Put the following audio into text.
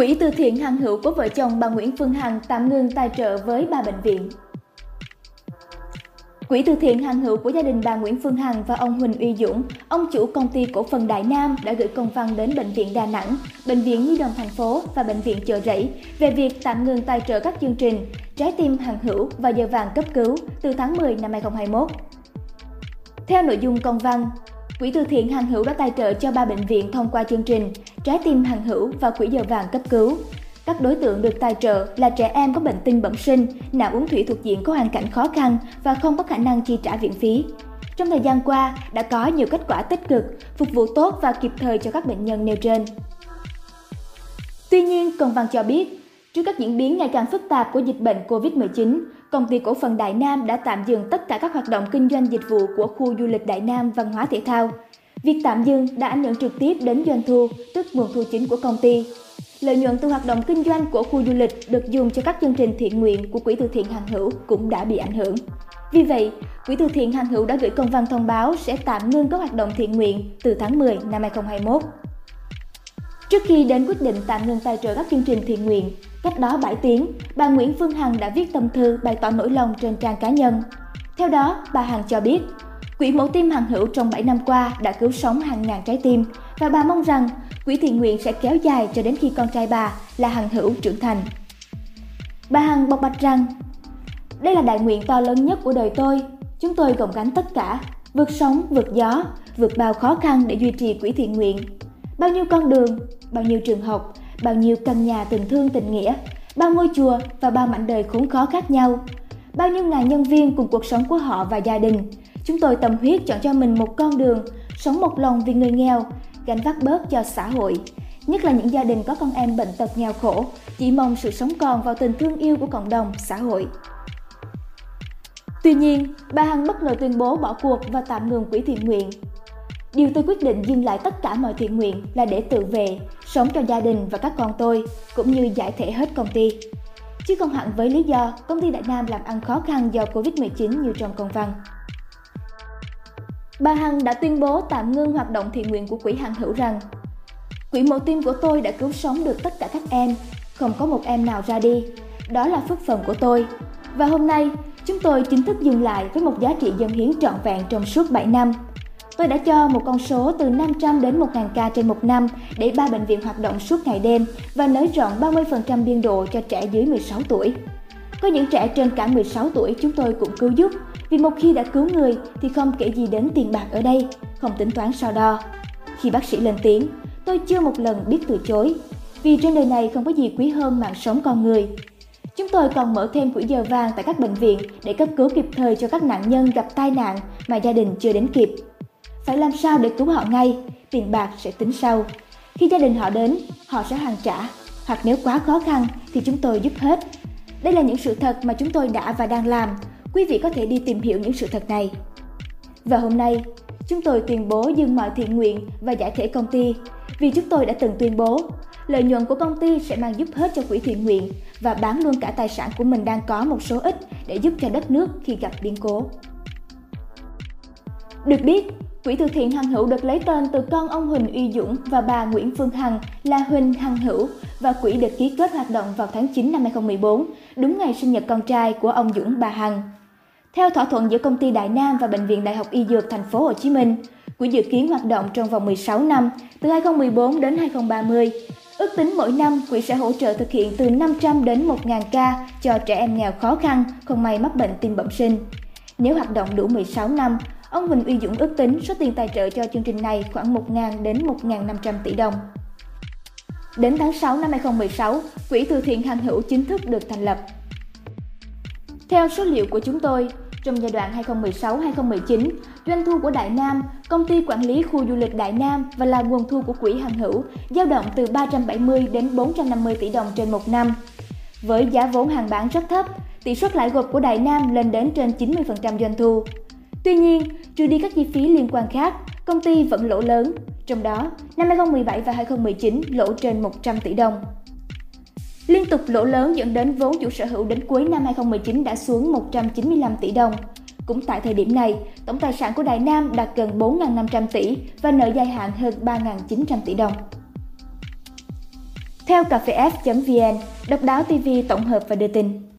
Quỹ từ thiện hàng Hữu của vợ chồng bà Nguyễn Phương Hằng tạm ngừng tài trợ với ba bệnh viện. Quỹ từ thiện hàng Hữu của gia đình bà Nguyễn Phương Hằng và ông Huỳnh Uy Dũng, ông chủ công ty cổ phần Đại Nam đã gửi công văn đến Bệnh viện Đà Nẵng, Bệnh viện Nhi đồng thành phố và Bệnh viện Chợ Rẫy về việc tạm ngừng tài trợ các chương trình Trái tim hàng Hữu và Giờ vàng cấp cứu từ tháng 10 năm 2021. Theo nội dung công văn, Quỹ từ thiện hàng Hữu đã tài trợ cho ba bệnh viện thông qua chương trình Trái tim Hằng Hữu và Quỹ giờ vàng cấp cứu. Các đối tượng được tài trợ là trẻ em có bệnh tim bẩm sinh, nạn uống thủy thuộc diện có hoàn cảnh khó khăn và không có khả năng chi trả viện phí. Trong thời gian qua, đã có nhiều kết quả tích cực, phục vụ tốt và kịp thời cho các bệnh nhân nêu trên. Tuy nhiên, công văn cho biết, trước các diễn biến ngày càng phức tạp của dịch bệnh COVID-19, công ty cổ phần Đại Nam đã tạm dừng tất cả các hoạt động kinh doanh dịch vụ của khu du lịch Đại Nam Văn hóa Thể thao. Việc tạm dừng đã ảnh hưởng trực tiếp đến doanh thu, tức nguồn thu chính của công ty. Lợi nhuận từ hoạt động kinh doanh của khu du lịch được dùng cho các chương trình thiện nguyện của Quỹ từ thiện Hàng Hữu cũng đã bị ảnh hưởng. Vì vậy, Quỹ từ thiện Hàng Hữu đã gửi công văn thông báo sẽ tạm ngưng các hoạt động thiện nguyện từ tháng 10 năm 2021. Trước khi đến quyết định tạm ngừng tài trợ các chương trình thiện nguyện, cách đó 7 tiếng, bà Nguyễn Phương Hằng đã viết tâm thư bày tỏ nỗi lòng trên trang cá nhân. Theo đó, bà Hằng cho biết, Quỹ mẫu tim Hằng Hữu trong 7 năm qua đã cứu sống hàng ngàn trái tim và bà mong rằng quỹ thiện nguyện sẽ kéo dài cho đến khi con trai bà là Hằng Hữu trưởng thành. Bà Hằng bộc bạch rằng, đây là đại nguyện to lớn nhất của đời tôi. Chúng tôi gồng gánh tất cả, vượt sóng, vượt gió, vượt bao khó khăn để duy trì quỹ thiện nguyện. Bao nhiêu con đường, bao nhiêu trường học, bao nhiêu căn nhà tình thương tình nghĩa, bao ngôi chùa và bao mảnh đời khốn khó khác nhau. Bao nhiêu ngàn nhân viên cùng cuộc sống của họ và gia đình. Chúng tôi tâm huyết chọn cho mình một con đường, sống một lòng vì người nghèo, gánh vác bớt cho xã hội. Nhất là những gia đình có con em bệnh tật nghèo khổ, chỉ mong sự sống còn vào tình thương yêu của cộng đồng, xã hội. Tuy nhiên, bà Hằng bất ngờ tuyên bố bỏ cuộc và tạm ngừng quỹ thiện nguyện. Điều tôi quyết định dừng lại tất cả mọi thiện nguyện là để tự về, sống cho gia đình và các con tôi, cũng như giải thể hết công ty. Chứ không hẳn với lý do công ty Đại Nam làm ăn khó khăn do Covid-19 như trong công văn. Bà Hằng đã tuyên bố tạm ngưng hoạt động thiện nguyện của Quỹ Hằng Hữu rằng Quỹ mẫu tim của tôi đã cứu sống được tất cả các em, không có một em nào ra đi. Đó là phước phần của tôi. Và hôm nay, chúng tôi chính thức dừng lại với một giá trị dân hiến trọn vẹn trong suốt 7 năm. Tôi đã cho một con số từ 500 đến 1.000 ca trên một năm để ba bệnh viện hoạt động suốt ngày đêm và nới rộng 30% biên độ cho trẻ dưới 16 tuổi. Có những trẻ trên cả 16 tuổi chúng tôi cũng cứu giúp, vì một khi đã cứu người thì không kể gì đến tiền bạc ở đây, không tính toán so đo. Khi bác sĩ lên tiếng, tôi chưa một lần biết từ chối, vì trên đời này không có gì quý hơn mạng sống con người. Chúng tôi còn mở thêm quỹ giờ vàng tại các bệnh viện để cấp cứu kịp thời cho các nạn nhân gặp tai nạn mà gia đình chưa đến kịp. Phải làm sao để cứu họ ngay, tiền bạc sẽ tính sau. Khi gia đình họ đến, họ sẽ hoàn trả, hoặc nếu quá khó khăn thì chúng tôi giúp hết. Đây là những sự thật mà chúng tôi đã và đang làm. Quý vị có thể đi tìm hiểu những sự thật này. Và hôm nay, chúng tôi tuyên bố dừng mọi thiện nguyện và giải thể công ty vì chúng tôi đã từng tuyên bố lợi nhuận của công ty sẽ mang giúp hết cho quỹ thiện nguyện và bán luôn cả tài sản của mình đang có một số ít để giúp cho đất nước khi gặp biến cố. Được biết, Quỹ từ thiện Hằng Hữu được lấy tên từ con ông Huỳnh Uy Dũng và bà Nguyễn Phương Hằng là Huỳnh Hằng Hữu và quỹ được ký kết hoạt động vào tháng 9 năm 2014, đúng ngày sinh nhật con trai của ông Dũng bà Hằng. Theo thỏa thuận giữa công ty Đại Nam và Bệnh viện Đại học Y Dược thành phố Hồ Chí Minh, quỹ dự kiến hoạt động trong vòng 16 năm, từ 2014 đến 2030. Ước tính mỗi năm, quỹ sẽ hỗ trợ thực hiện từ 500 đến 1.000 ca cho trẻ em nghèo khó khăn, không may mắc bệnh tim bẩm sinh. Nếu hoạt động đủ 16 năm, ông Huỳnh Uy Dũng ước tính số tiền tài trợ cho chương trình này khoảng 1.000 đến 1.500 tỷ đồng. Đến tháng 6 năm 2016, Quỹ từ thiện hàng Hữu chính thức được thành lập. Theo số liệu của chúng tôi, trong giai đoạn 2016-2019, doanh thu của Đại Nam, công ty quản lý khu du lịch Đại Nam và là nguồn thu của quỹ Hằng Hữu dao động từ 370 đến 450 tỷ đồng trên một năm. Với giá vốn hàng bán rất thấp, tỷ suất lãi gộp của Đại Nam lên đến trên 90% doanh thu. Tuy nhiên, trừ đi các chi phí liên quan khác, công ty vẫn lỗ lớn, trong đó năm 2017 và 2019 lỗ trên 100 tỷ đồng. Liên tục lỗ lớn dẫn đến vốn chủ sở hữu đến cuối năm 2019 đã xuống 195 tỷ đồng. Cũng tại thời điểm này, tổng tài sản của Đại Nam đạt gần 4.500 tỷ và nợ dài hạn hơn 3.900 tỷ đồng. Theo cafef.vn, Độc đáo TV tổng hợp và đưa tin.